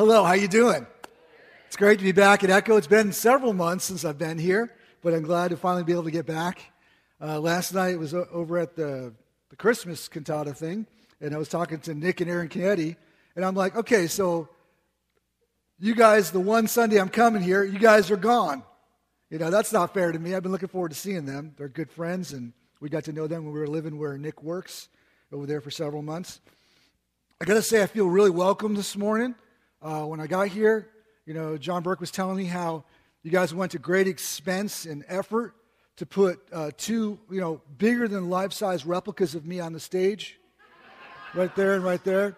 Hello, how you doing? It's great to be back at Echo. It's been several months since I've been here, but I'm glad to finally be able to get back. Uh, last night was over at the, the Christmas cantata thing, and I was talking to Nick and Aaron Canetti, and I'm like, okay, so you guys, the one Sunday I'm coming here, you guys are gone. You know, that's not fair to me. I've been looking forward to seeing them. They're good friends, and we got to know them when we were living where Nick works over there for several months. I got to say, I feel really welcome this morning. Uh, when I got here, you know, John Burke was telling me how you guys went to great expense and effort to put uh, two, you know, bigger than life size replicas of me on the stage, right there and right there.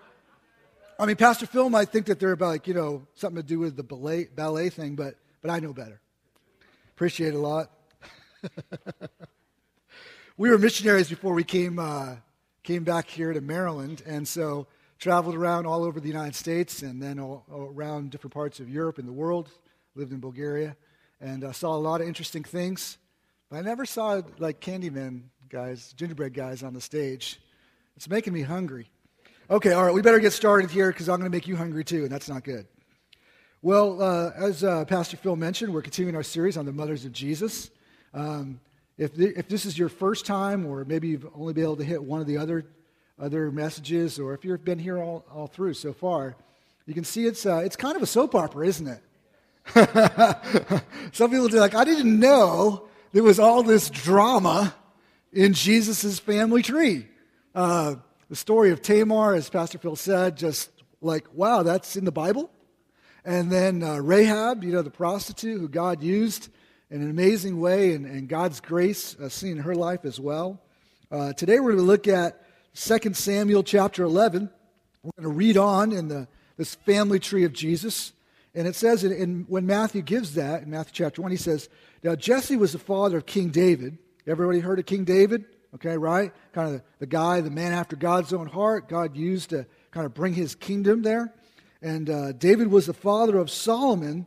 I mean, Pastor Phil might think that they're about, like, you know, something to do with the ballet, ballet thing, but, but I know better. Appreciate a lot. we were missionaries before we came, uh, came back here to Maryland, and so traveled around all over the United States and then all, all around different parts of Europe and the world. Lived in Bulgaria and uh, saw a lot of interesting things. But I never saw like Candyman guys, gingerbread guys on the stage. It's making me hungry. Okay, all right, we better get started here because I'm going to make you hungry too, and that's not good. Well, uh, as uh, Pastor Phil mentioned, we're continuing our series on the mothers of Jesus. Um, if, if this is your first time, or maybe you've only been able to hit one of the other other messages, or if you've been here all, all through so far, you can see it's, uh, it's kind of a soap opera, isn't it? Some people do like, I didn't know there was all this drama in Jesus' family tree. Uh, the story of Tamar, as Pastor Phil said, just like, wow, that's in the Bible. And then uh, Rahab, you know, the prostitute who God used in an amazing way, and, and God's grace uh, seen in her life as well. Uh, today we're going to look at 2 Samuel chapter 11. We're going to read on in the, this family tree of Jesus. And it says, in, in, when Matthew gives that, in Matthew chapter 1, he says, Now Jesse was the father of King David. Everybody heard of King David? Okay, right? Kind of the, the guy, the man after God's own heart, God used to kind of bring his kingdom there. And uh, David was the father of Solomon.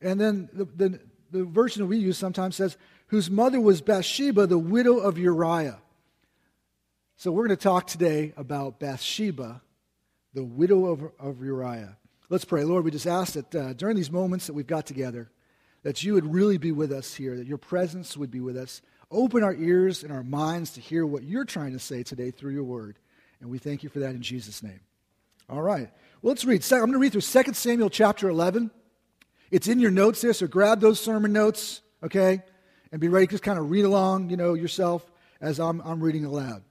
And then the, the, the version that we use sometimes says, whose mother was Bathsheba, the widow of Uriah. So we're going to talk today about Bathsheba, the widow of, of Uriah. Let's pray. Lord, we just ask that uh, during these moments that we've got together, that you would really be with us here, that your presence would be with us. Open our ears and our minds to hear what you're trying to say today through your word. And we thank you for that in Jesus' name. All right. Well, let's read. I'm going to read through 2 Samuel chapter 11. It's in your notes there, so grab those sermon notes, okay? And be ready to just kind of read along, you know, yourself as I'm, I'm reading aloud.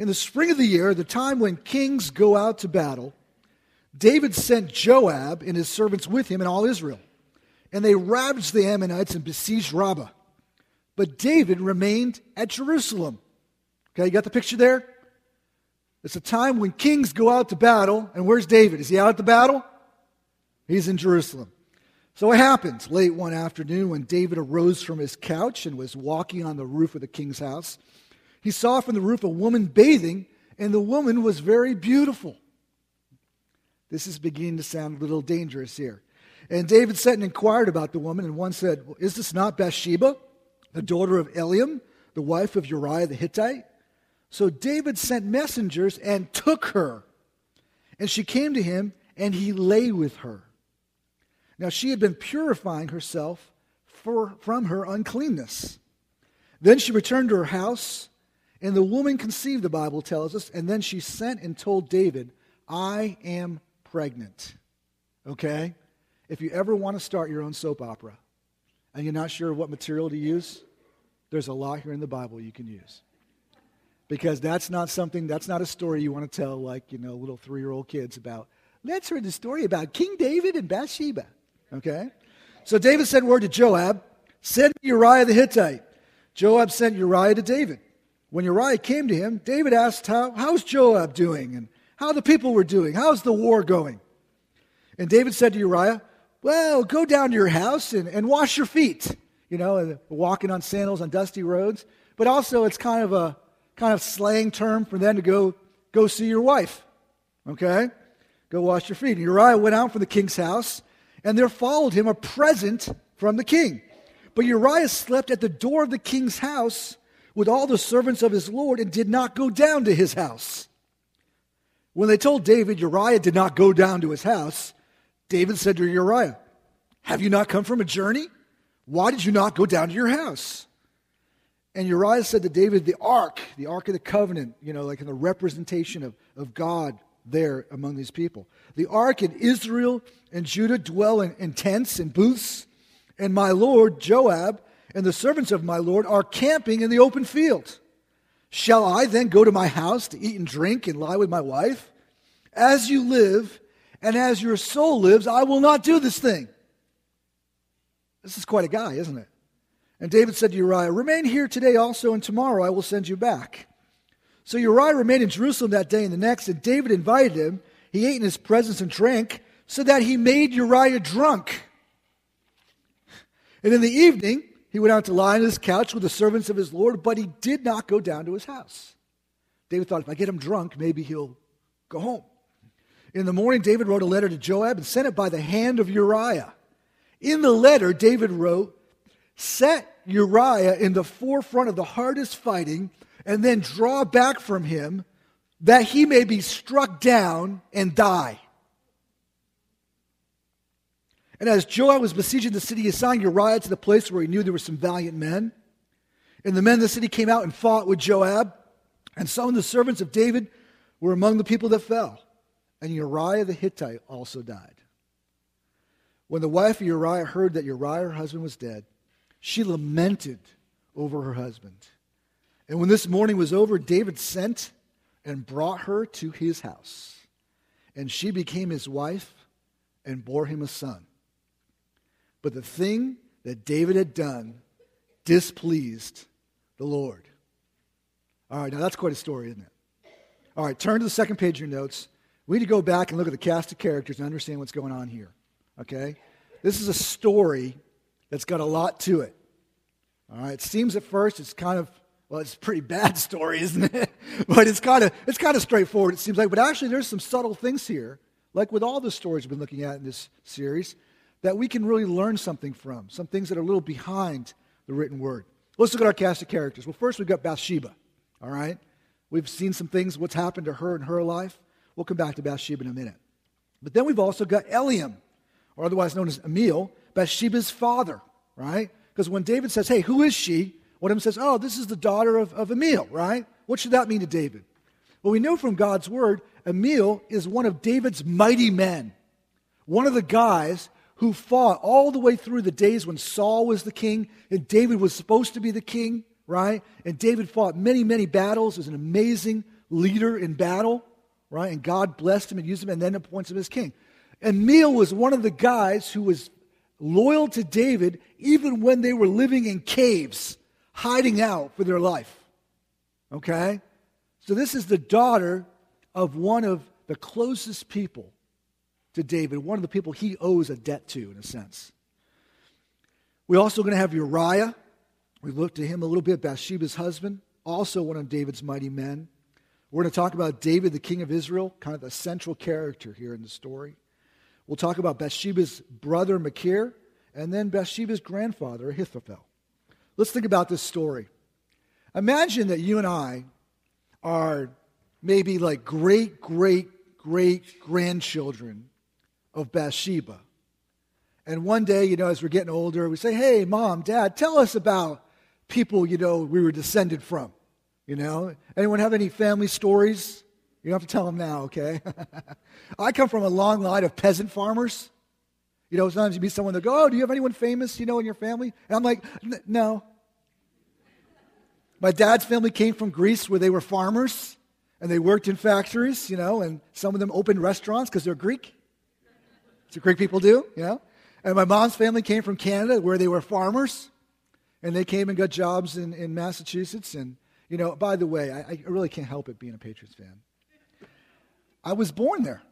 In the spring of the year, the time when kings go out to battle, David sent Joab and his servants with him and all Israel. And they ravaged the Ammonites and besieged Rabbah. But David remained at Jerusalem. Okay, you got the picture there? It's a time when kings go out to battle. And where's David? Is he out at the battle? He's in Jerusalem. So it happens late one afternoon when David arose from his couch and was walking on the roof of the king's house he saw from the roof a woman bathing, and the woman was very beautiful. This is beginning to sound a little dangerous here. And David sent and inquired about the woman, and one said, well, Is this not Bathsheba, the daughter of Eliam, the wife of Uriah the Hittite? So David sent messengers and took her. And she came to him, and he lay with her. Now she had been purifying herself for, from her uncleanness. Then she returned to her house and the woman conceived, the Bible tells us, and then she sent and told David, I am pregnant. Okay? If you ever want to start your own soap opera and you're not sure what material to use, there's a lot here in the Bible you can use. Because that's not something, that's not a story you want to tell like, you know, little three year old kids about. Let's read the story about King David and Bathsheba. Okay? So David sent word to Joab, send Uriah the Hittite. Joab sent Uriah to David. When Uriah came to him, David asked, How, How's Joab doing? And how the people were doing? How's the war going? And David said to Uriah, Well, go down to your house and, and wash your feet. You know, walking on sandals on dusty roads. But also, it's kind of a kind of slang term for them to go, go see your wife. Okay? Go wash your feet. And Uriah went out from the king's house, and there followed him a present from the king. But Uriah slept at the door of the king's house with all the servants of his Lord and did not go down to his house. When they told David Uriah did not go down to his house, David said to Uriah, Have you not come from a journey? Why did you not go down to your house? And Uriah said to David, The ark, the ark of the covenant, you know, like in the representation of, of God there among these people. The ark in Israel and Judah dwell in, in tents and booths, and my lord Joab and the servants of my lord are camping in the open field. Shall I then go to my house to eat and drink and lie with my wife? As you live, and as your soul lives, I will not do this thing. This is quite a guy, isn't it? And David said to Uriah, Remain here today also, and tomorrow I will send you back. So Uriah remained in Jerusalem that day and the next, and David invited him. He ate in his presence and drank, so that he made Uriah drunk. And in the evening, he went out to lie on his couch with the servants of his Lord, but he did not go down to his house. David thought, if I get him drunk, maybe he'll go home. In the morning, David wrote a letter to Joab and sent it by the hand of Uriah. In the letter, David wrote, Set Uriah in the forefront of the hardest fighting, and then draw back from him that he may be struck down and die. And as Joab was besieging the city, he assigned Uriah to the place where he knew there were some valiant men. And the men of the city came out and fought with Joab. And some of the servants of David were among the people that fell. And Uriah the Hittite also died. When the wife of Uriah heard that Uriah, her husband, was dead, she lamented over her husband. And when this mourning was over, David sent and brought her to his house. And she became his wife and bore him a son. But the thing that David had done displeased the Lord. All right, now that's quite a story, isn't it? All right, turn to the second page of your notes. We need to go back and look at the cast of characters and understand what's going on here. Okay? This is a story that's got a lot to it. All right, it seems at first it's kind of well, it's a pretty bad story, isn't it? but it's kind of it's kind of straightforward. It seems like, but actually, there's some subtle things here, like with all the stories we've been looking at in this series, that we can really learn something from, some things that are a little behind the written word. Let's look at our cast of characters. Well, first we've got Bathsheba, all right? We've seen some things, what's happened to her in her life. We'll come back to Bathsheba in a minute. But then we've also got Eliam, or otherwise known as Ammiel, Bathsheba's father, right? Because when David says, hey, who is she? One of them says, oh, this is the daughter of, of Ammiel, right? What should that mean to David? Well, we know from God's word, Ammiel is one of David's mighty men, one of the guys who fought all the way through the days when Saul was the king and David was supposed to be the king, right? And David fought many, many battles, was an amazing leader in battle, right? And God blessed him and used him and then appoints him as king. Ammiel was one of the guys who was loyal to David even when they were living in caves, hiding out for their life. Okay? So this is the daughter of one of the closest people to David, one of the people he owes a debt to, in a sense. We're also going to have Uriah. We looked at him a little bit, Bathsheba's husband, also one of David's mighty men. We're going to talk about David, the king of Israel, kind of the central character here in the story. We'll talk about Bathsheba's brother, Machir, and then Bathsheba's grandfather, Ahithophel. Let's think about this story. Imagine that you and I are maybe like great, great, great grandchildren of Bathsheba. And one day, you know, as we're getting older, we say, hey, mom, dad, tell us about people, you know, we were descended from. You know, anyone have any family stories? You don't have to tell them now, okay? I come from a long line of peasant farmers. You know, sometimes you meet someone that go, "Oh, do you have anyone famous, you know, in your family?" And I'm like, "No." My dad's family came from Greece, where they were farmers and they worked in factories, you know, and some of them opened restaurants because they're Greek. That's what Greek people do, you know? And my mom's family came from Canada where they were farmers. And they came and got jobs in, in Massachusetts. And, you know, by the way, I, I really can't help it being a Patriots fan. I was born there.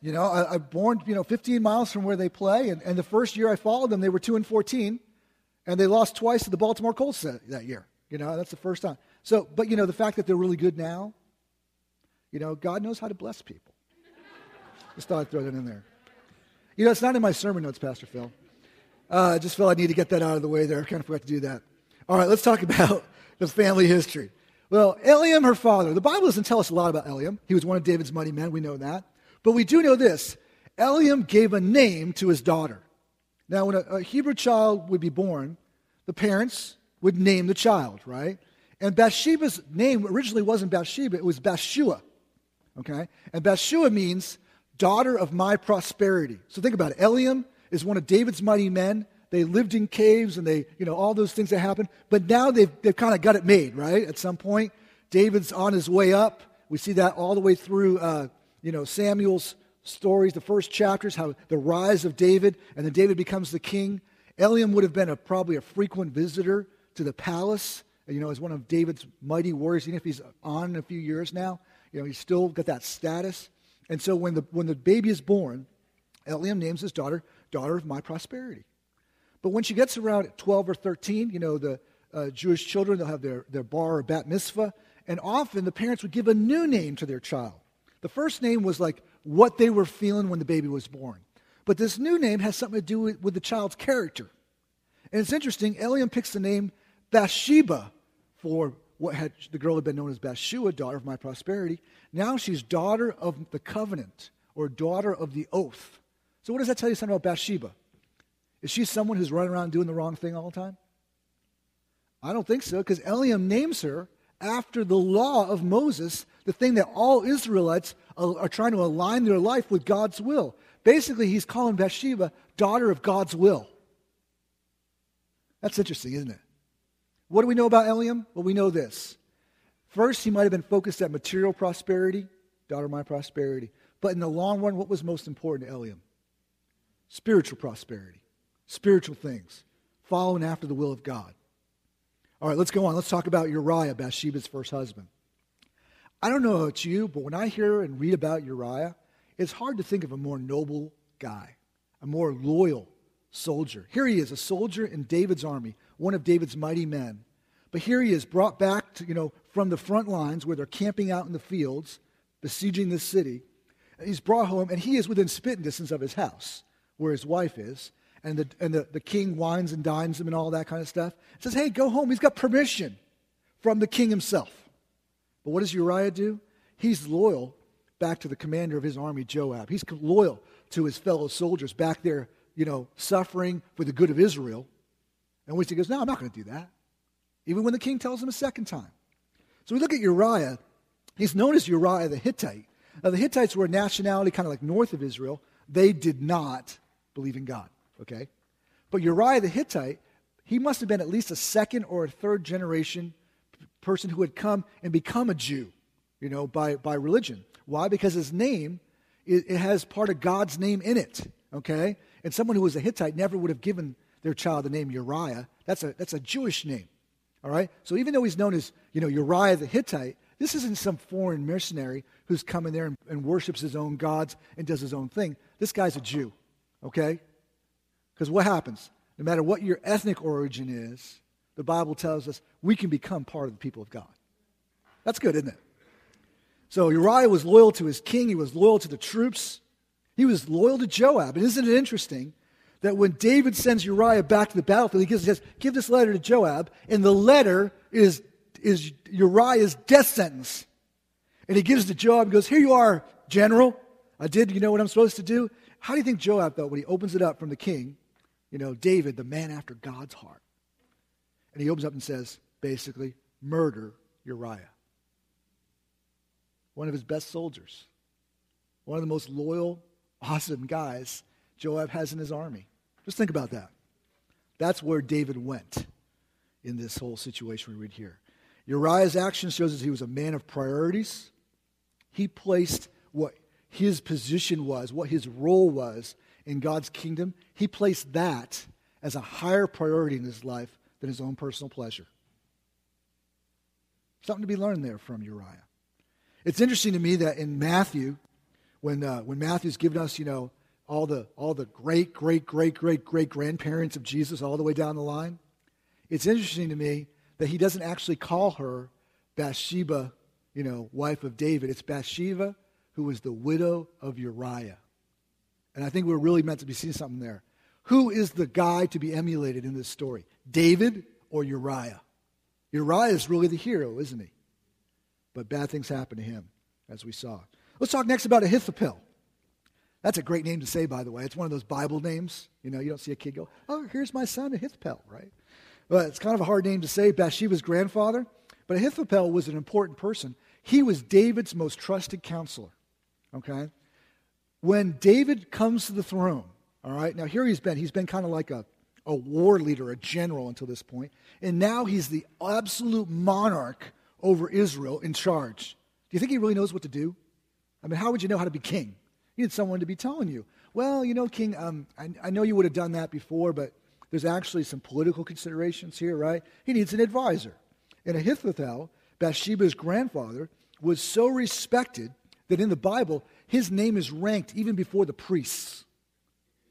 You know, I, I born, you know, 15 miles from where they play. And, and the first year I followed them, they were 2 and 14. And they lost twice to the Baltimore Colts that, that year. You know, that's the first time. So, but, you know, the fact that they're really good now, you know, God knows how to bless people. Just thought I'd throw that in there. You know, it's not in my sermon notes, Pastor Phil. Uh, I just felt I need to get that out of the way there. I kind of forgot to do that. All right, let's talk about the family history. Well, Eliam, her father. The Bible doesn't tell us a lot about Eliam. He was one of David's mighty men. We know that. But we do know this Eliam gave a name to his daughter. Now, when a, a Hebrew child would be born, the parents would name the child, right? And Bathsheba's name originally wasn't Bathsheba, it was Bathshua. Okay? And Bathshua means daughter of my prosperity. So think about it. Eliam is one of David's mighty men. They lived in caves and they, you know, all those things that happened. But now they've, they've kind of got it made, right? At some point, David's on his way up. We see that all the way through, uh, you know, Samuel's stories, the first chapters, how the rise of David, and then David becomes the king. Eliam would have been a, probably a frequent visitor to the palace, you know, as one of David's mighty warriors, even if he's on in a few years now. You know, he's still got that status. And so when the, when the baby is born, Eliam names his daughter, daughter of my prosperity. But when she gets around 12 or 13, you know, the uh, Jewish children, they'll have their, their bar or bat mitzvah, and often the parents would give a new name to their child. The first name was like what they were feeling when the baby was born. But this new name has something to do with, with the child's character. And it's interesting, Eliam picks the name Bathsheba for what had the girl had been known as Bathsheba, daughter of my prosperity. Now she's daughter of the covenant or daughter of the oath. So what does that tell you something about Bathsheba? Is she someone who's running around doing the wrong thing all the time? I don't think so, because Eliam names her after the law of Moses, the thing that all Israelites are trying to align their life with God's will. Basically, he's calling Bathsheba daughter of God's will. That's interesting, isn't it? What do we know about Eliam? Well, we know this. First, he might have been focused at material prosperity, daughter my prosperity. But in the long run, what was most important to Eliam? Spiritual prosperity, spiritual things, following after the will of God. All right, let's go on. Let's talk about Uriah, Bathsheba's first husband. I don't know about you, but when I hear and read about Uriah, it's hard to think of a more noble guy, a more loyal soldier. Here he is, a soldier in David's army, one of David's mighty men. But here he is brought back to, you know, from the front lines where they're camping out in the fields, besieging this city. He's brought home, and he is within spitting distance of his house, where his wife is and the, and the, the king wines and dines him and all that kind of stuff. says, hey, go home. He's got permission from the king himself. But what does Uriah do? He's loyal back to the commander of his army, Joab. He's loyal to his fellow soldiers back there, you know, suffering for the good of Israel. And which he goes, no, I'm not going to do that. Even when the king tells him a second time. So we look at Uriah. He's known as Uriah the Hittite. Now, the Hittites were a nationality kind of like north of Israel. They did not believe in God okay? But Uriah the Hittite, he must have been at least a second or a third generation person who had come and become a Jew, you know, by, by religion. Why? Because his name, it, it has part of God's name in it, okay? And someone who was a Hittite never would have given their child the name Uriah. That's a, that's a Jewish name, all right? So even though he's known as, you know, Uriah the Hittite, this isn't some foreign mercenary who's coming there and, and worships his own gods and does his own thing. This guy's a Jew, okay? Because what happens? No matter what your ethnic origin is, the Bible tells us we can become part of the people of God. That's good, isn't it? So Uriah was loyal to his king, he was loyal to the troops, he was loyal to Joab. And isn't it interesting that when David sends Uriah back to the battlefield, he, gives, says, Give this letter to Joab, and the letter is, is Uriah's death sentence. And he gives it to Joab and goes, Here you are, general. I did, you know what I'm supposed to do? How do you think Joab felt when he opens it up from the king? you know, David, the man after God's heart. And he opens up and says, basically, murder Uriah. One of his best soldiers. One of the most loyal, awesome guys Joab has in his army. Just think about that. That's where David went in this whole situation we read here. Uriah's action shows us he was a man of priorities. He placed what his position was, what his role was in God's kingdom, he placed that as a higher priority in his life than his own personal pleasure. Something to be learned there from Uriah. It's interesting to me that in Matthew, when, uh, when Matthew's given us, you know, all the, all the great, great, great, great, great grandparents of Jesus all the way down the line, it's interesting to me that he doesn't actually call her Bathsheba, you know, wife of David. It's Bathsheba, who was the widow of Uriah. And I think we're really meant to be seeing something there. Who is the guy to be emulated in this story? David or Uriah? Uriah is really the hero, isn't he? But bad things happen to him, as we saw. Let's talk next about Ahithophel. That's a great name to say, by the way. It's one of those Bible names. You know, you don't see a kid go, oh, here's my son Ahithophel, right? But it's kind of a hard name to say. Bathsheba's grandfather. But Ahithophel was an important person. He was David's most trusted counselor. Okay? When David comes to the throne, all right, now here he's been. He's been kind of like a, a war leader, a general until this point. And now he's the absolute monarch over Israel in charge. Do you think he really knows what to do? I mean, how would you know how to be king? You need someone to be telling you, well, you know, King, um, I, I know you would have done that before, but there's actually some political considerations here, right? He needs an advisor. And Ahithophel, Bathsheba's grandfather, was so respected that in the Bible, his name is ranked even before the priests.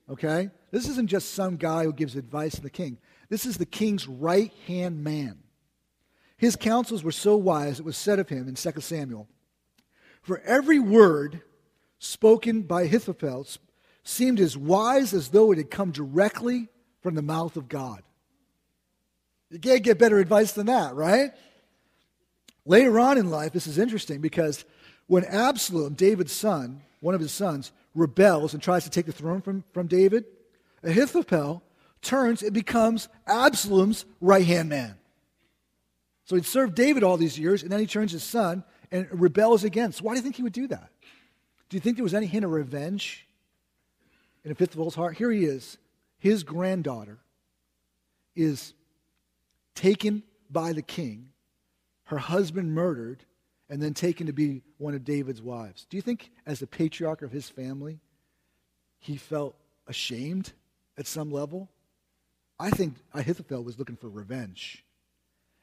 Okay? This isn't just some guy who gives advice to the king. This is the king's right hand man. His counsels were so wise, it was said of him in 2 Samuel For every word spoken by Ahithophel seemed as wise as though it had come directly from the mouth of God. You can't get better advice than that, right? Later on in life, this is interesting because when Absalom, David's son, one of his sons, rebels and tries to take the throne from, from David, Ahithophel turns and becomes Absalom's right hand man. So he'd served David all these years, and then he turns his son and rebels against. Why do you think he would do that? Do you think there was any hint of revenge in a fifth of Ahithophel's heart? Here he is. His granddaughter is taken by the king, her husband murdered, and then taken to be one of David's wives. Do you think, as the patriarch of his family, he felt ashamed at some level? I think Ahithophel was looking for revenge.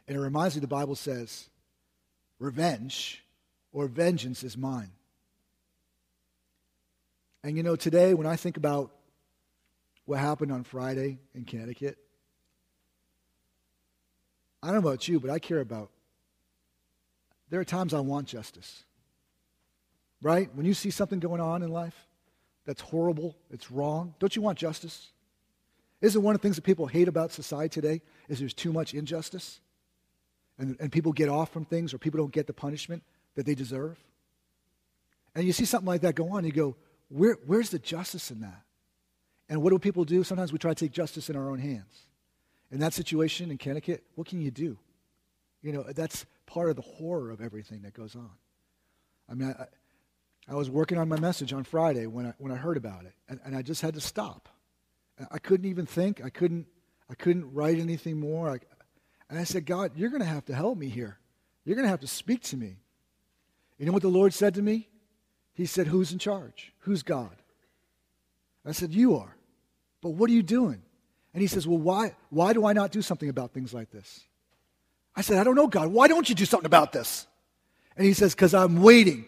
And it reminds me the Bible says, revenge or vengeance is mine. And you know, today when I think about what happened on Friday in Connecticut, I don't know about you, but I care about. There are times I want justice. Right? When you see something going on in life that's horrible, it's wrong, don't you want justice? Isn't one of the things that people hate about society today is there's too much injustice? And, and people get off from things or people don't get the punishment that they deserve? And you see something like that go on, you go, Where, where's the justice in that? And what do people do? Sometimes we try to take justice in our own hands. In that situation in Connecticut, what can you do? You know, that's part of the horror of everything that goes on. I mean, I, I was working on my message on Friday when I, when I heard about it, and, and I just had to stop. I couldn't even think. I couldn't, I couldn't write anything more. I, and I said, God, you're going to have to help me here. You're going to have to speak to me. You know what the Lord said to me? He said, Who's in charge? Who's God? I said, You are. But what are you doing? And he says, Well, why, why do I not do something about things like this? I said, I don't know, God. Why don't you do something about this? And he says, Because I'm waiting.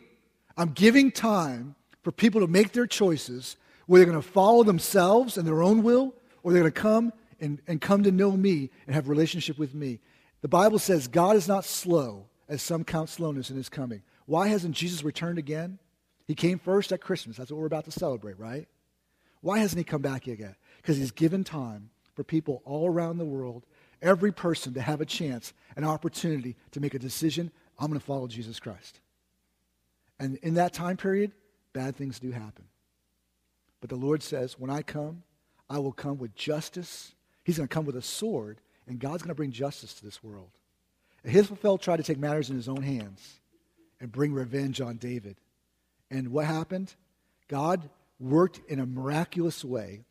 I'm giving time for people to make their choices where they're going to follow themselves and their own will, or they're going to come and, and come to know me and have relationship with me. The Bible says God is not slow, as some count slowness in his coming. Why hasn't Jesus returned again? He came first at Christmas. That's what we're about to celebrate, right? Why hasn't he come back yet? Because he's given time for people all around the world, every person to have a chance, an opportunity to make a decision I'm going to follow Jesus Christ. And in that time period, bad things do happen. But the Lord says, when I come, I will come with justice. He's going to come with a sword, and God's going to bring justice to this world. Ahithophel tried to take matters in his own hands and bring revenge on David. And what happened? God worked in a miraculous way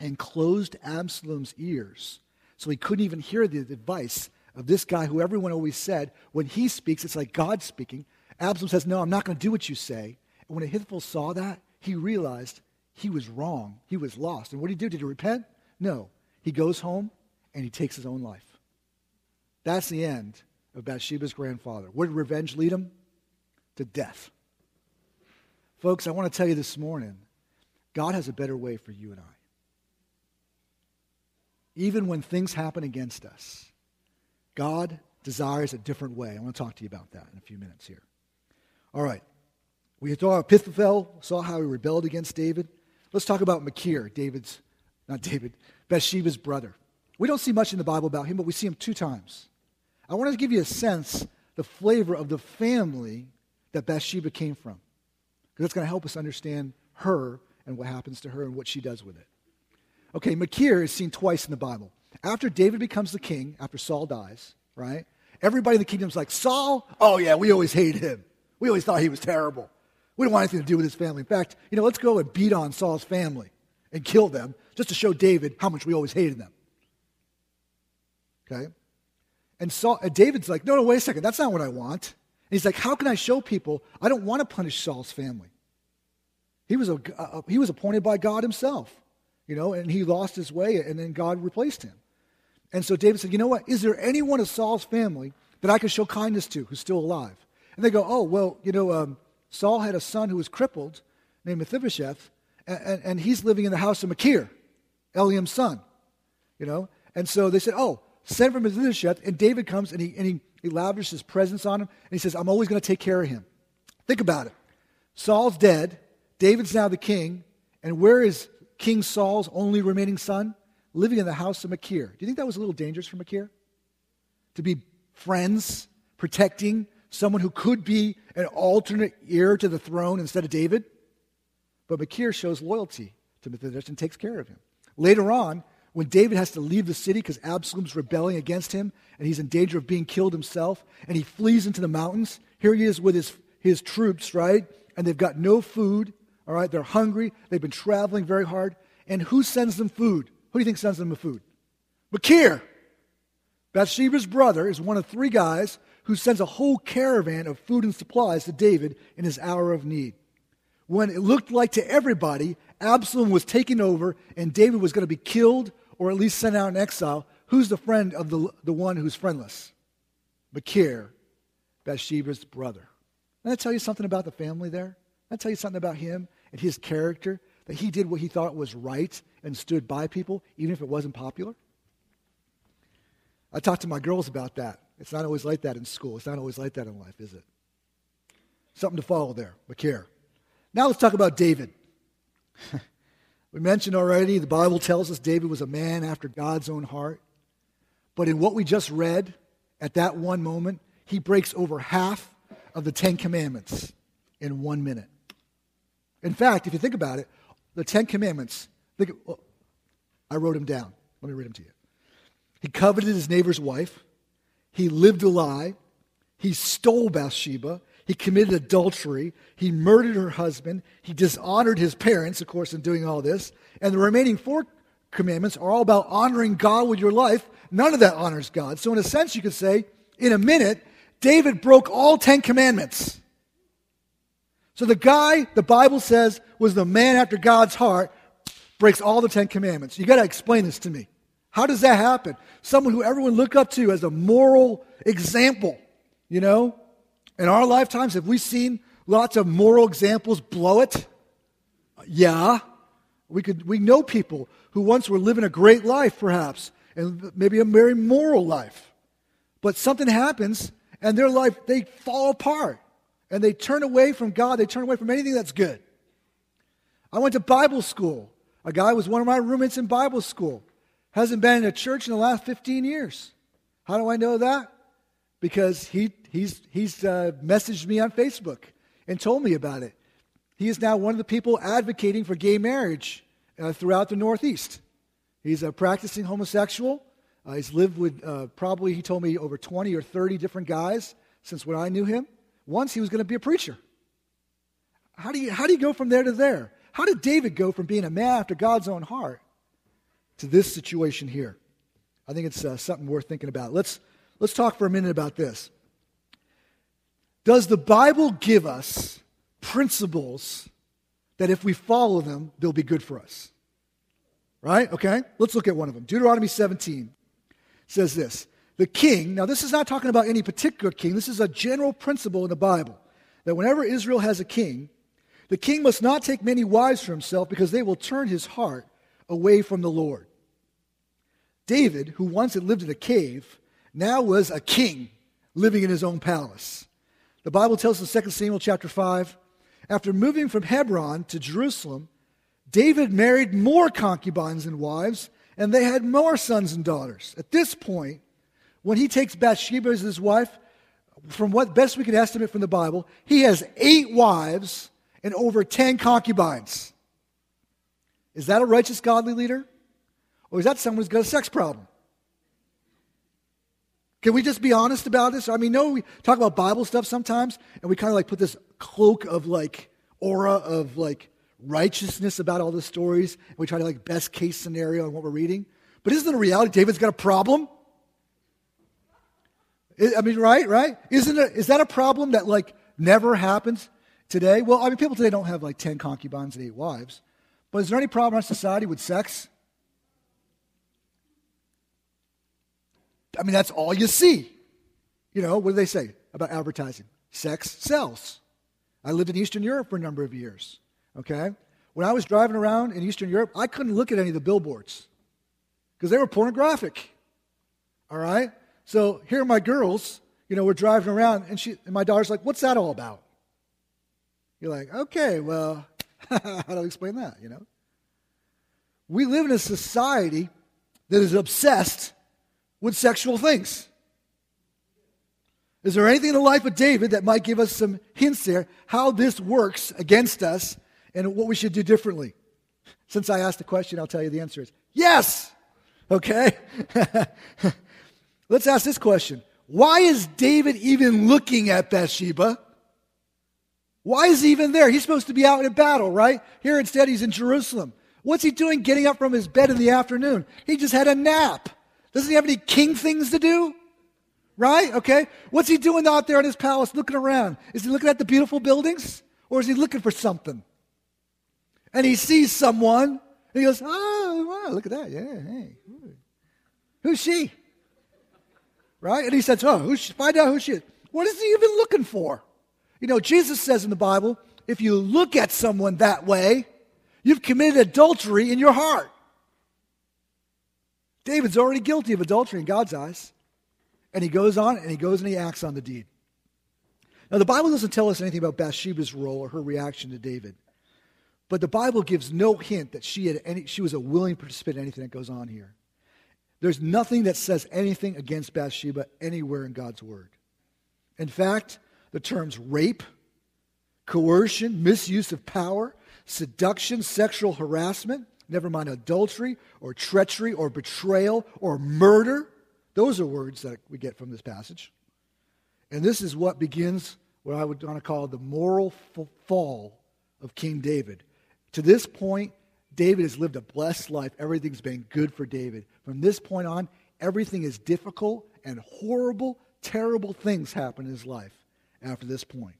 and closed Absalom's ears so he couldn't even hear the advice of this guy who everyone always said, when he speaks, it's like God speaking. Absalom says, No, I'm not going to do what you say. And when Ahithophel saw that, he realized he was wrong. He was lost. And what did he do? Did he repent? No. He goes home and he takes his own life. That's the end of Bathsheba's grandfather. Where did revenge lead him? To death. Folks, I want to tell you this morning God has a better way for you and I even when things happen against us, God desires a different way. I want to talk to you about that in a few minutes here. All right. We saw Ahithophel, saw how he rebelled against David. Let's talk about Machir, David's, not David, Bathsheba's brother. We don't see much in the Bible about him, but we see him two times. I want to give you a sense, the flavor of the family that Bathsheba came from, because that's going to help us understand her and what happens to her and what she does with it. Okay, Machir is seen twice in the Bible. After David becomes the king, after Saul dies, right? Everybody in the kingdom's like, Saul? Oh, yeah, we always hated him. We always thought he was terrible. We don't want anything to do with his family. In fact, you know, let's go and beat on Saul's family and kill them just to show David how much we always hated them. Okay? And Saul, and David's like, no, no, wait a second. That's not what I want. And he's like, how can I show people I don't want to punish Saul's family? He was, a, he was appointed by God himself, you know, and he lost his way, and then God replaced him. And so David said, you know what? Is there anyone of Saul's family that I can show kindness to who's still alive? And they go, oh, well, you know, um, Saul had a son who was crippled named Mephibosheth, and, and, and he's living in the house of Machir, Eliam's son, you know. And so they said, oh, send for Mephibosheth, and David comes and he, and he, he lavishes his presence on him, and he says, I'm always going to take care of him. Think about it. Saul's dead, David's now the king, and where is King Saul's only remaining son? Living in the house of Machir. Do you think that was a little dangerous for Machir? To be friends, protecting someone who could be an alternate heir to the throne instead of David? But Machir shows loyalty to Mephibosheth and takes care of him. Later on, when David has to leave the city because Absalom's rebelling against him and he's in danger of being killed himself, and he flees into the mountains, here he is with his, his troops, right? And they've got no food, all right? They're hungry, they've been traveling very hard. And who sends them food? Who do you think sends them the food? Machir. Bathsheba's brother is one of three guys who sends a whole caravan of food and supplies to David in his hour of need. When it looked like to everybody Absalom was taking over and David was going to be killed or at least sent out in exile, who's the friend of the, the one who's friendless? Machir, Bathsheba's brother. Can I tell you something about the family there? I tell you something about him and his character? That he did what he thought was right and stood by people, even if it wasn't popular? I talked to my girls about that. It's not always like that in school. It's not always like that in life, is it? Something to follow there, Machir. Now let's talk about David. We mentioned already, the Bible tells us David was a man after God's own heart. But in what we just read, at that one moment, he breaks over half of the Ten Commandments in one minute. In fact, if you think about it, the Ten Commandments, think, well, oh, I wrote them down. Let me read them to you. He coveted his neighbor's wife. He lived a lie. He stole Bathsheba. He committed adultery. He murdered her husband. He dishonored his parents, of course, in doing all this. And the remaining four commandments are all about honoring God with your life. None of that honors God. So, in a sense, you could say, in a minute, David broke all Ten Commandments. So, the guy, the Bible says, was the man after God's heart, breaks all the Ten Commandments. You got to explain this to me. How does that happen? Someone who everyone look up to as a moral example, you know? In our lifetimes, have we seen lots of moral examples blow it? Yeah. We, could, we know people who once were living a great life, perhaps, and maybe a very moral life. But something happens, and their life, they fall apart. And they turn away from God. They turn away from anything that's good. I went to Bible school. A guy was one of my roommates in Bible school. Hasn't been in a church in the last 15 years. How do I know that? Because he he's, he's uh, messaged me on Facebook and told me about it. He is now one of the people advocating for gay marriage uh, throughout the Northeast. He's a practicing homosexual. Uh, he's lived with uh, probably, he told me, over 20 or 30 different guys since when I knew him. Once he was going to be a preacher. How do, you, how do you go from there to there? How did David go from being a man after God's own heart to this situation here? I think it's uh, something worth thinking about. Let's, let's talk for a minute about this. Does the Bible give us principles that if we follow them, they'll be good for us? Right? Okay? Let's look at one of them. Deuteronomy 17 says this The king, now this is not talking about any particular king, this is a general principle in the Bible that whenever Israel has a king, the king must not take many wives for himself because they will turn his heart away from the Lord. David, who once had lived in a cave, now was a king living in his own palace. The Bible tells us in 2 Samuel chapter 5, after moving from Hebron to Jerusalem, David married more concubines and wives, and they had more sons and daughters. At this point, when he takes Bathsheba as his wife, from what best we can estimate from the Bible, he has eight wives and over ten concubines. Is that a righteous, godly leader? Or is that someone who's got a sex problem? Can we just be honest about this? I mean, no, we talk about Bible stuff sometimes, and we kind of like put this cloak of like aura of like righteousness about all the stories, and we try to like best case scenario on what we're reading. But isn't it a reality? David's got a problem. I mean, right, right? Isn't it? Is that a problem that like never happens today? Well, I mean, people today don't have like ten concubines and eight wives, but is there any problem in our society with sex? I mean, that's all you see. You know, what do they say about advertising? Sex sells. I lived in Eastern Europe for a number of years. Okay? When I was driving around in Eastern Europe, I couldn't look at any of the billboards because they were pornographic. All right? So here are my girls, you know, we're driving around, and, she, and my daughter's like, What's that all about? You're like, Okay, well, how do I explain that, you know? We live in a society that is obsessed with sexual things. Is there anything in the life of David that might give us some hints there how this works against us and what we should do differently? Since I asked the question, I'll tell you the answer is yes. Okay? Let's ask this question Why is David even looking at Bathsheba? Why is he even there? He's supposed to be out in battle, right? Here instead, he's in Jerusalem. What's he doing getting up from his bed in the afternoon? He just had a nap. Doesn't he have any king things to do? Right? Okay. What's he doing out there in his palace looking around? Is he looking at the beautiful buildings? Or is he looking for something? And he sees someone and he goes, Oh, wow, look at that. Yeah, hey. Who's she? Right? And he says, Oh, who's she? find out who she is. What is he even looking for? You know, Jesus says in the Bible, if you look at someone that way, you've committed adultery in your heart. David's already guilty of adultery in God's eyes. And he goes on and he goes and he acts on the deed. Now, the Bible doesn't tell us anything about Bathsheba's role or her reaction to David. But the Bible gives no hint that she, had any, she was a willing participant in anything that goes on here. There's nothing that says anything against Bathsheba anywhere in God's Word. In fact, the terms rape, coercion, misuse of power, seduction, sexual harassment, never mind adultery or treachery or betrayal or murder, those are words that we get from this passage. And this is what begins what I would want to call the moral fall of King David. To this point, David has lived a blessed life. Everything's been good for David. From this point on, everything is difficult and horrible, terrible things happen in his life after this point.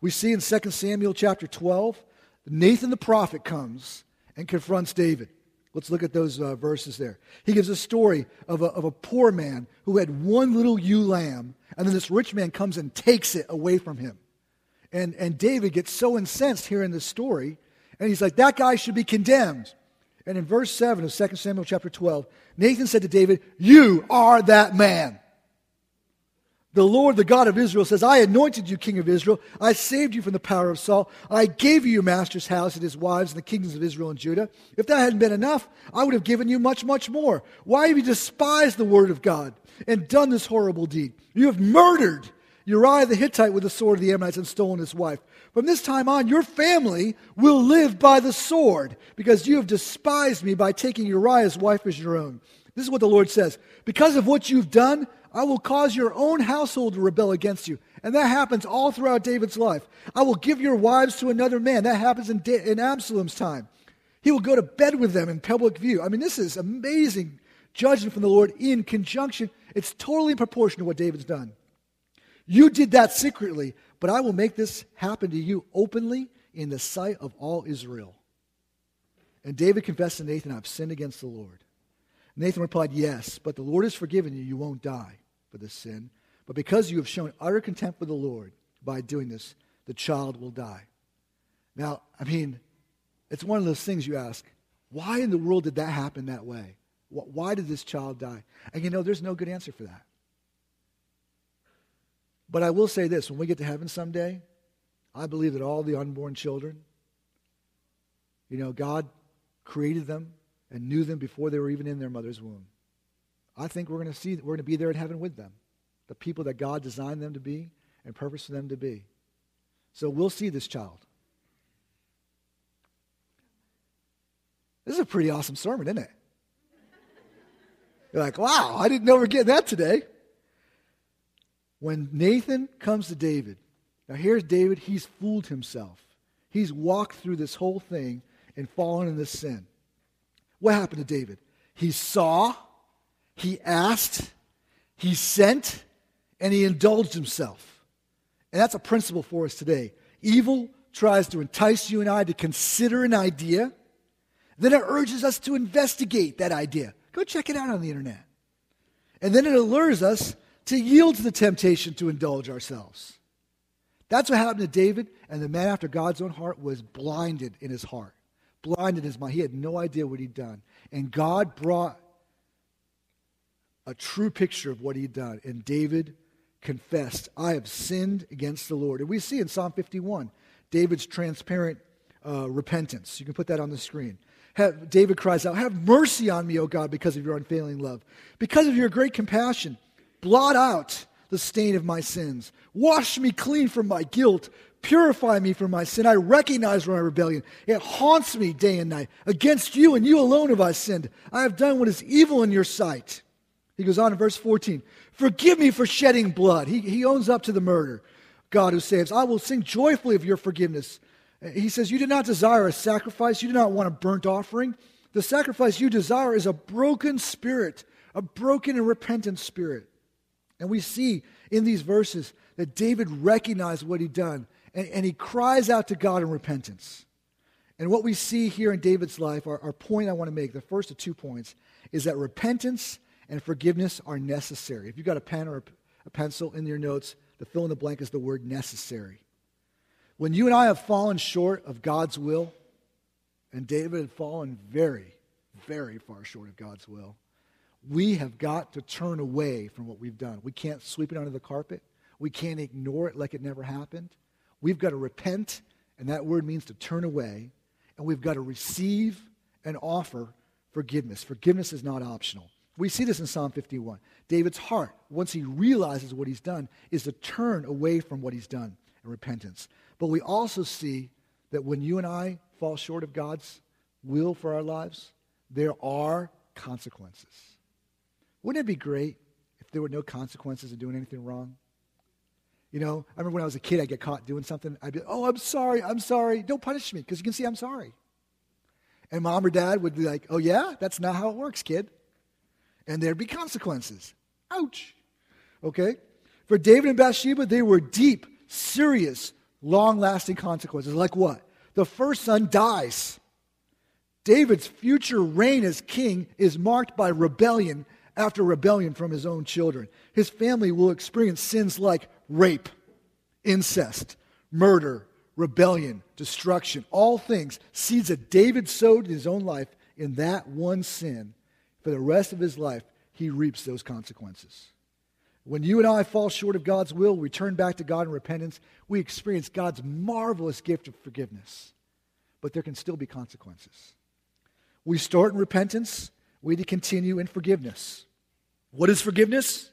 We see in 2 Samuel chapter 12, Nathan the prophet comes and confronts David. Let's look at those uh, verses there. He gives a story of a, of a poor man who had one little ewe lamb, and then this rich man comes and takes it away from him. And, and David gets so incensed hearing this story, and he's like, that guy should be condemned. And in verse 7 of 2 Samuel chapter 12, Nathan said to David, You are that man. The Lord, the God of Israel, says, I anointed you king of Israel. I saved you from the power of Saul. I gave you your master's house and his wives and the kingdoms of Israel and Judah. If that hadn't been enough, I would have given you much, much more. Why have you despised the word of God and done this horrible deed? You have murdered Uriah the Hittite with the sword of the Ammonites and stolen his wife. From this time on, your family will live by the sword because you have despised me by taking Uriah's wife as your own. This is what the Lord says. Because of what you've done, I will cause your own household to rebel against you. And that happens all throughout David's life. I will give your wives to another man. That happens in, da- in Absalom's time. He will go to bed with them in public view. I mean, this is amazing judgment from the Lord in conjunction. It's totally in proportion to what David's done. You did that secretly, but I will make this happen to you openly in the sight of all Israel. And David confessed to Nathan, I've sinned against the Lord. Nathan replied, Yes, but the Lord has forgiven you. You won't die for this sin. But because you have shown utter contempt for the Lord by doing this, the child will die. Now, I mean, it's one of those things you ask, why in the world did that happen that way? Why did this child die? And you know, there's no good answer for that. But I will say this when we get to heaven someday, I believe that all the unborn children, you know, God created them and knew them before they were even in their mother's womb. I think we're going to see, we're going to be there in heaven with them. The people that God designed them to be and purposed for them to be. So we'll see this child. This is a pretty awesome sermon, isn't it? You're like, wow, I didn't know we're getting that today. When Nathan comes to David, now here's David, he's fooled himself. He's walked through this whole thing and fallen in this sin. What happened to David? He saw, he asked, he sent, and he indulged himself. And that's a principle for us today. Evil tries to entice you and I to consider an idea, then it urges us to investigate that idea. Go check it out on the internet. And then it allures us to yield to the temptation to indulge ourselves. That's what happened to David, and the man after God's own heart was blinded in his heart, blinded in his mind. He had no idea what he'd done. And God brought a true picture of what he'd done. And David confessed, I have sinned against the Lord. And we see in Psalm 51 David's transparent uh, repentance. You can put that on the screen. Have, David cries out, Have mercy on me, O God, because of your unfailing love. Because of your great compassion, blot out the stain of my sins. Wash me clean from my guilt. Purify me from my sin. I recognize my rebellion. It haunts me day and night. Against you and you alone have I sinned. I have done what is evil in your sight. He goes on in verse 14 Forgive me for shedding blood. He, he owns up to the murder. God who saves. I will sing joyfully of your forgiveness. He says, You did not desire a sacrifice. You did not want a burnt offering. The sacrifice you desire is a broken spirit, a broken and repentant spirit. And we see in these verses that David recognized what he'd done and, and he cries out to God in repentance. And what we see here in David's life, our, our point I want to make, the first of two points, is that repentance and forgiveness are necessary. If you've got a pen or a, pencil in your notes, the fill in the blank is the word necessary. When you and I have fallen short of God's will, and David had fallen very, very far short of God's will, we have got to turn away from what we've done. We can't sweep it under the carpet. We can't ignore it like it never happened. We've got to repent, and that word means to turn away, and we've got to receive and offer forgiveness. Forgiveness is not optional. We see this in Psalm 51. David's heart, once he realizes what he's done, is to turn away from what he's done in repentance. But we also see that when you and I fall short of God's will for our lives, there are consequences. Wouldn't it be great if there were no consequences of doing anything wrong? You know, I remember when I was a kid, I'd get caught doing something. I'd be, oh, I'm sorry, I'm sorry. Don't punish me because you can see I'm sorry. And mom or dad would be like, oh, yeah, that's not how it works, kid and there'd be consequences. Ouch. Okay? For David and Bathsheba, they were deep, serious, long lasting consequences. Like what? The first son dies. David's future reign as king is marked by rebellion after rebellion from his own children. His family will experience sins like rape, incest, murder, rebellion, destruction, all things, seeds that David sowed in his own life in that one sin for the rest of his life, he reaps those consequences. When you and I fall short of God's will, we turn back to God in repentance, we experience God's marvelous gift of forgiveness. But there can still be consequences. We start in repentance, we to continue in forgiveness. What is forgiveness?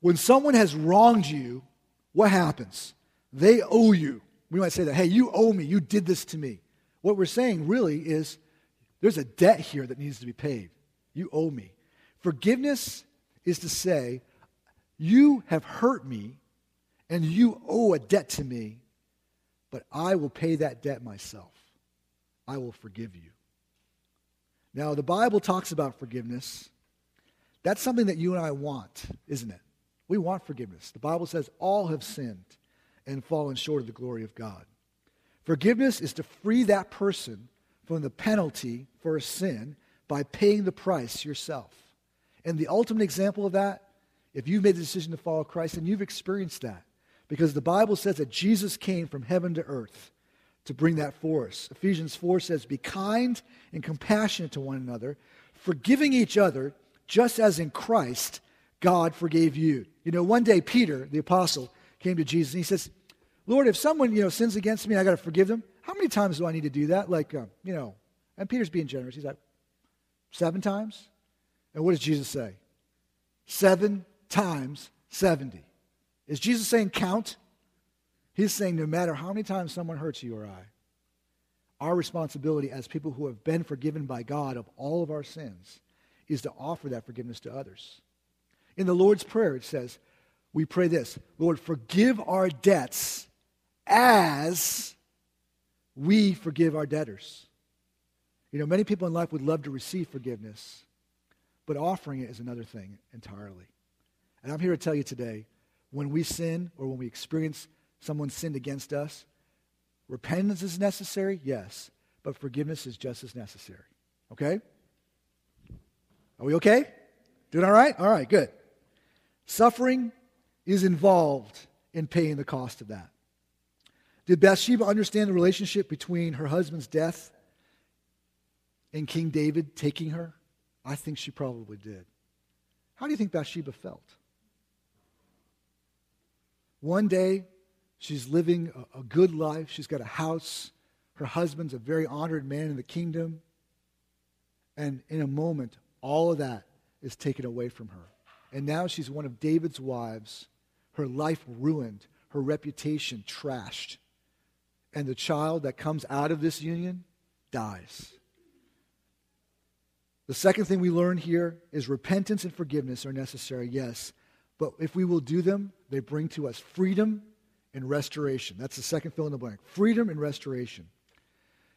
When someone has wronged you, what happens? They owe you. We might say that, hey, you owe me. You did this to me. What we're saying really is there's a debt here that needs to be paid. You owe me. Forgiveness is to say, You have hurt me and you owe a debt to me, but I will pay that debt myself. I will forgive you. Now, the Bible talks about forgiveness. That's something that you and I want, isn't it? We want forgiveness. The Bible says all have sinned and fallen short of the glory of God. Forgiveness is to free that person from the penalty for a sin by paying the price yourself. And the ultimate example of that, if you've made the decision to follow Christ, and you've experienced that, because the Bible says that Jesus came from heaven to earth to bring that for us. Ephesians 4 says, Be kind and compassionate to one another, forgiving each other, just as in Christ God forgave you. You know, one day Peter, the apostle, came to Jesus and he says, Lord, if someone, you know, sins against me, I got to forgive them. How many times do I need to do that? Like, uh, you know, and Peter's being generous. He's like, Seven times? And what does Jesus say? Seven times 70. Is Jesus saying count? He's saying no matter how many times someone hurts you or I, our responsibility as people who have been forgiven by God of all of our sins is to offer that forgiveness to others. In the Lord's Prayer, it says, we pray this Lord, forgive our debts as we forgive our debtors. You know, many people in life would love to receive forgiveness, but offering it is another thing entirely. And I'm here to tell you today when we sin or when we experience someone sinned against us, repentance is necessary, yes, but forgiveness is just as necessary. Okay? Are we okay? Doing all right? All right, good. Suffering is involved in paying the cost of that. Did Bathsheba understand the relationship between her husband's death and King David taking her? I think she probably did. How do you think Bathsheba felt? One day, she's living a, a good life. She's got a house. Her husband's a very honored man in the kingdom. And in a moment, all of that is taken away from her. And now she's one of David's wives her life ruined, her reputation trashed. And the child that comes out of this union dies. The second thing we learn here is repentance and forgiveness are necessary, yes. But if we will do them, they bring to us freedom and restoration. That's the second fill in the blank freedom and restoration.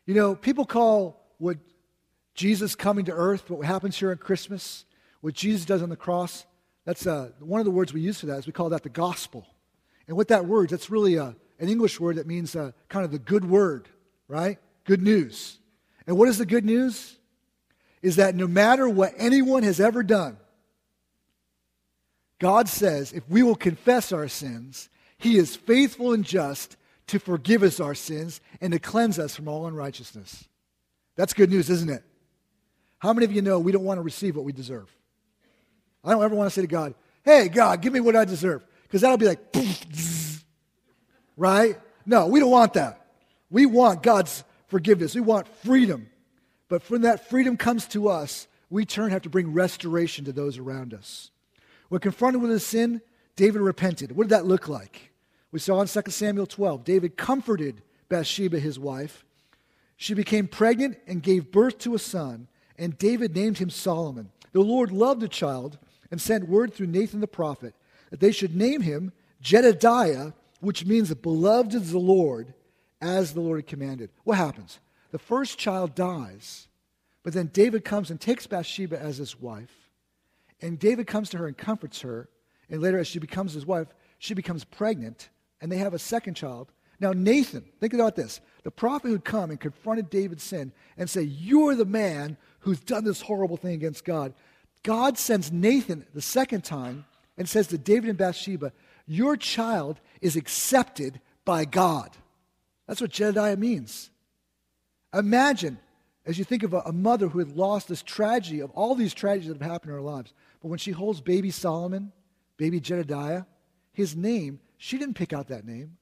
You know, people call what Jesus coming to earth, what happens here at Christmas, what Jesus does on the cross, that's uh, one of the words we use for that is we call that the gospel. And what that word, that's really a, an English word that means uh, kind of the good word, right? Good news. And what is the good news? Is that no matter what anyone has ever done, God says if we will confess our sins, He is faithful and just to forgive us our sins and to cleanse us from all unrighteousness. That's good news, isn't it? How many of you know we don't want to receive what we deserve? I don't ever want to say to God, hey, God, give me what I deserve. Because that'll be like, right? No, we don't want that. We want God's forgiveness. We want freedom. But when that freedom comes to us, we turn have to bring restoration to those around us. When confronted with his sin, David repented. What did that look like? We saw in 2 Samuel 12, David comforted Bathsheba, his wife. She became pregnant and gave birth to a son, and David named him Solomon. The Lord loved the child and sent word through Nathan the prophet that they should name him Jedediah, which means beloved of the Lord, as the Lord had commanded. What happens? The first child dies, but then David comes and takes Bathsheba as his wife. And David comes to her and comforts her. And later, as she becomes his wife, she becomes pregnant, and they have a second child. Now, Nathan, think about this. The prophet who'd come and confronted David's sin and say, You're the man who's done this horrible thing against God. God sends Nathan the second time and says to David and Bathsheba, Your child is accepted by God. That's what Jedediah means. Imagine, as you think of a, a, mother who had lost this tragedy of all these tragedies that have happened in her lives, but when she holds baby Solomon, baby Jedediah, his name, she didn't pick out that name.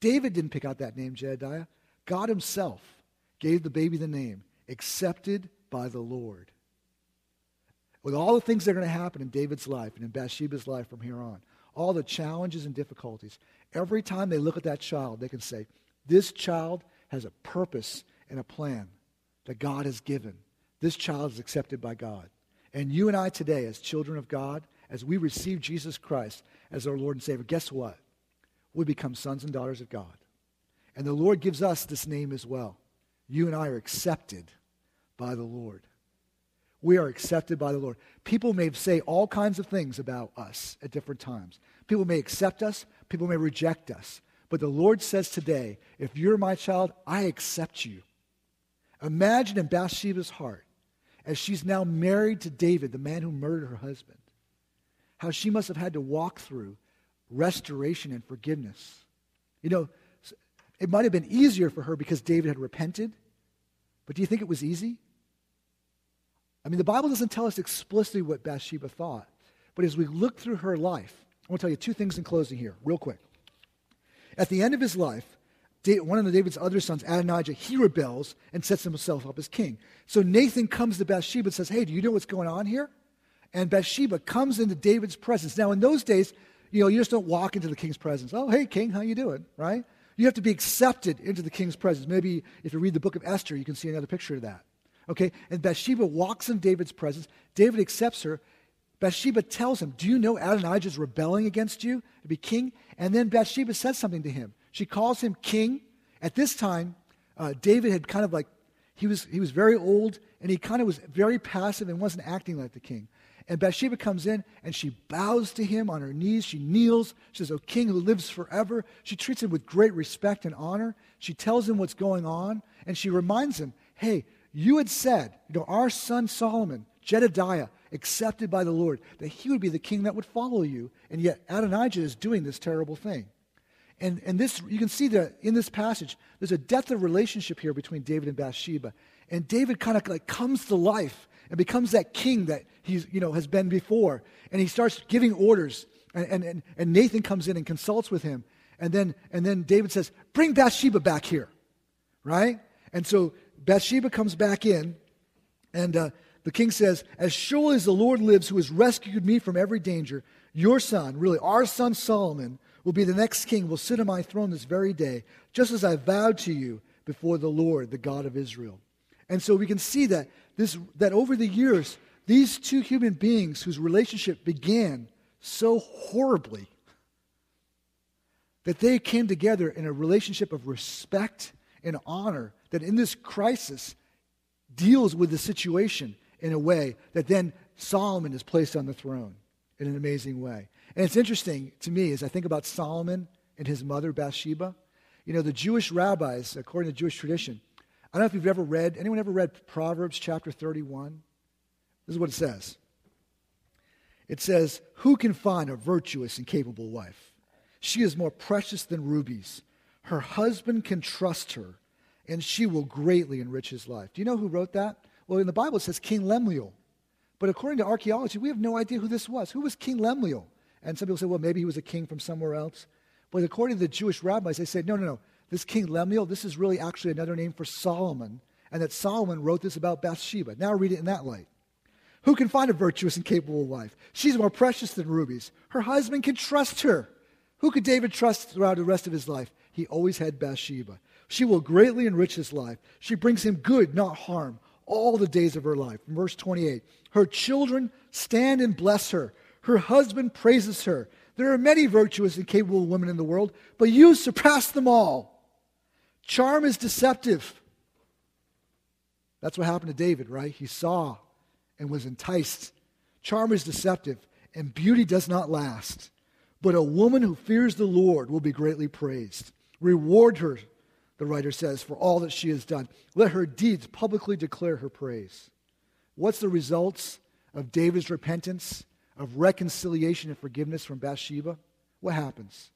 David didn't pick out that name, Jedediah. God himself gave the baby the name, accepted by the Lord with all the things that are going to happen in David's life and in Bathsheba's life from here on, all the challenges and difficulties, every time they look at that child, they can say, This child has a purpose and a plan that God has given. This child is accepted by God. And you and I today, as children of God, as we receive Jesus Christ as our Lord and Savior, guess what? We become sons and daughters of God. And the Lord gives us this name as well. You and I are accepted by the Lord we are accepted by the Lord. People may say all kinds of things about us at different times. People may accept us, people may reject us. But the Lord says today, if you're my child, I accept you. Imagine in Bathsheba's heart, as she's now married to David, the man who murdered her husband, how she must have had to walk through restoration and forgiveness. You know, it might have been easier for her because David had repented, but do you think it was easy? I mean, the Bible doesn't tell us explicitly what Bathsheba thought, but as we look through her life, I want to tell you two things in closing here, real quick. At the end of his life, one of David's other sons, Adonijah, he rebels and sets himself up as king. So Nathan comes to Bathsheba and says, Hey, do you know what's going on here? And Bathsheba comes into David's presence. Now, in those days, you know, you just don't walk into the king's presence. Oh, hey, king, how you doing? Right? You have to be accepted into the king's presence. Maybe if you read the book of Esther, you can see another picture of that. Okay? And Bathsheba walks in David's presence. David accepts her. Bathsheba tells him, Do you know Adonijah is rebelling against you to be king? And then Bathsheba says something to him. She calls him king. At this time, uh, David had kind of like, he was, he was very old and he kind of was very passive and wasn't acting like the king. And Bathsheba comes in and she bows to him on her knees. She kneels. She says, O king who lives forever. She treats him with great respect and honor. She tells him what's going on. And she reminds him, hey, you had said, you know, our son Solomon, Jedediah, accepted by the Lord, that he would be the king that would follow you. And yet Adonijah is doing this terrible thing. And, and this, you can see that in this passage, there's a depth of relationship here between David and Bathsheba. And David kind of like comes to life and becomes that king that he's, you know, has been before. And he starts giving orders. And, and, and Nathan comes in and consults with him. And then, and then David says, Bring Bathsheba back here. Right? And so Bathsheba comes back in. And uh, the king says, As surely as the Lord lives, who has rescued me from every danger, your son, really, our son Solomon, will be the next king, will sit on my throne this very day, just as I vowed to you before the Lord, the God of Israel. And so we can see that, this, that over the years, these two human beings whose relationship began so horribly, that they came together in a relationship of respect and honor that in this crisis deals with the situation in a way that then Solomon is placed on the throne in an amazing way. And it's interesting to me as I think about Solomon and his mother Bathsheba. You know, the Jewish rabbis, according to Jewish tradition, I don't know if you've ever read, anyone ever read Proverbs chapter 31? This is what it says. It says, Who can find a virtuous and capable wife? She is more precious than rubies. Her husband can trust her, and she will greatly enrich his life. Do you know who wrote that? Well, in the Bible it says King Lemuel. But according to archaeology, we have no idea who this was. Who was King Lemuel? And some people say, well, maybe he was a king from somewhere else. But according to the Jewish rabbis, they said, no, no, no. This King Lemuel, this is really actually another name for Solomon, and that Solomon wrote this about Bathsheba. Now read it in that light. Who can find a virtuous and capable wife? She's more precious than rubies. Her husband can trust her. Who could David trust throughout the rest of his life? He always had Bathsheba. She will greatly enrich his life. She brings him good, not harm, all the days of her life. Verse 28 Her children stand and bless her. Her husband praises her. There are many virtuous and capable women in the world, but you surpass them all. Charm is deceptive. That's what happened to David, right? He saw and was enticed. Charm is deceptive, and beauty does not last. But a woman who fears the Lord will be greatly praised. Reward her, the writer says, for all that she has done. Let her deeds publicly declare her praise. What's the results of David's repentance, of reconciliation and forgiveness from Bathsheba? What happens?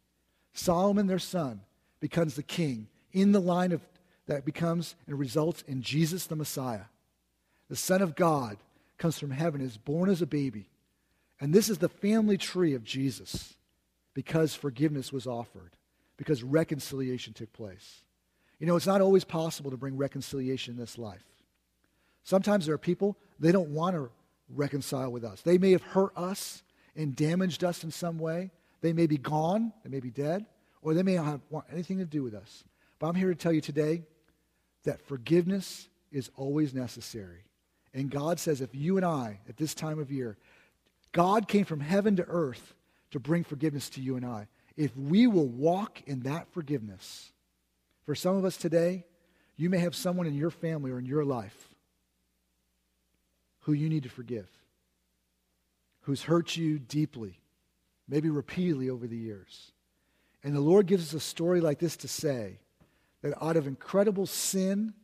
Solomon, their son, becomes the king in the line of that becomes and results in Jesus the Messiah. The Son of God comes from heaven, is born as a baby. And this is the family tree of Jesus because forgiveness was offered, because reconciliation took place. You know, it's not always possible to bring reconciliation in this life. Sometimes there are people, they don't want to reconcile with us. They may have hurt us and damaged us in some way. They may be gone, they may be dead, or they may not have, want anything to do with us. But I'm here to tell you today that forgiveness is always necessary. And God says, if you and I, at this time of year, God came from heaven to earth to bring forgiveness to you and I. If we will walk in that forgiveness, for some of us today, you may have someone in your family or in your life who you need to forgive, who's hurt you deeply, maybe repeatedly over the years. And the Lord gives us a story like this to say that out of incredible sin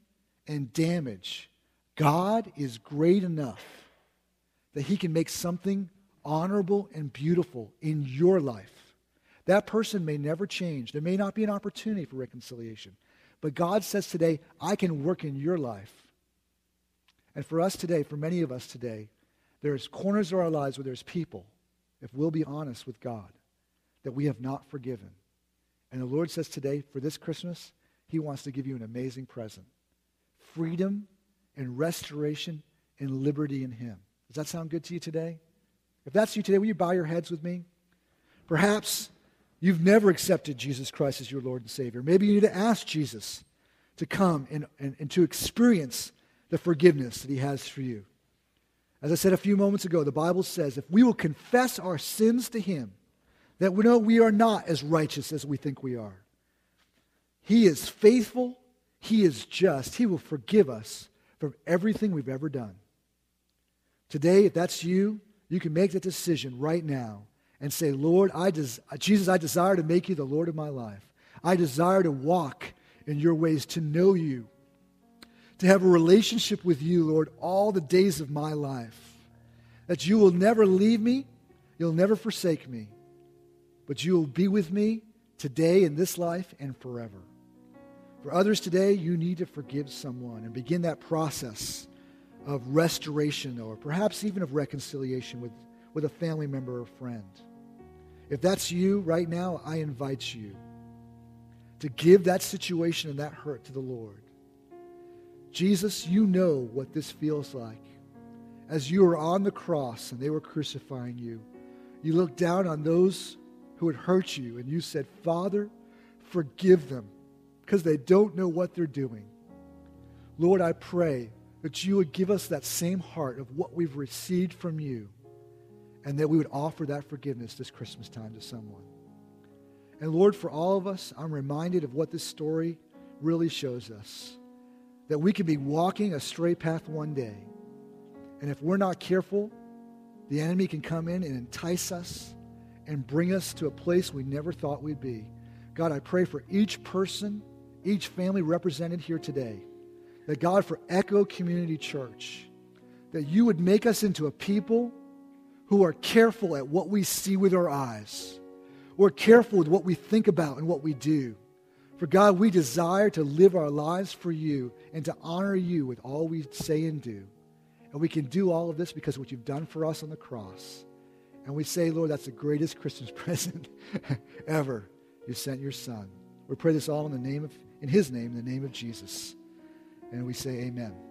and damage, God is great enough that he can make something honorable and beautiful in your life. That person may never change. There may not be an opportunity for reconciliation. But God says today, I can work in your life. And for us today, for many of us today, there's corners of our lives where there's people, if we'll be honest with God, that we have not forgiven. And the Lord says today, for this Christmas, He wants to give you an amazing present freedom and restoration and liberty in Him. Does that sound good to you today? If that's you today, will you bow your heads with me? Perhaps You've never accepted Jesus Christ as your Lord and Savior. Maybe you need to ask Jesus to come and, and, and to experience the forgiveness that He has for you. As I said a few moments ago, the Bible says if we will confess our sins to Him, that we know we are not as righteous as we think we are. He is faithful, He is just, He will forgive us from everything we've ever done. Today, if that's you, you can make that decision right now and say, Lord, I des- Jesus, I desire to make you the Lord of my life. I desire to walk in your ways, to know you, to have a relationship with you, Lord, all the days of my life. That you will never leave me, you'll never forsake me, but you will be with me today in this life and forever. For others today, you need to forgive someone and begin that process of restoration or perhaps even of reconciliation with, with a family member or friend. If that's you right now, I invite you to give that situation and that hurt to the Lord. Jesus, you know what this feels like. As you were on the cross and they were crucifying you, you looked down on those who had hurt you and you said, Father, forgive them because they don't know what they're doing. Lord, I pray that you would give us that same heart of what we've received from you and that we would offer that forgiveness this Christmas time to someone. And Lord, for all of us, I'm reminded of what this story really shows us that we can be walking a straight path one day. And if we're not careful, the enemy can come in and entice us and bring us to a place we never thought we'd be. God, I pray for each person, each family represented here today, that God, for Echo Community Church, that you would make us into a people who are careful at what we see with our eyes. We're careful with what we think about and what we do. For God, we desire to live our lives for you and to honor you with all we say and do. And we can do all of this because of what you've done for us on the cross. And we say, Lord, that's the greatest Christmas present ever. You sent your son. We pray this all in the name of, in his name, in the name of Jesus. And we say amen.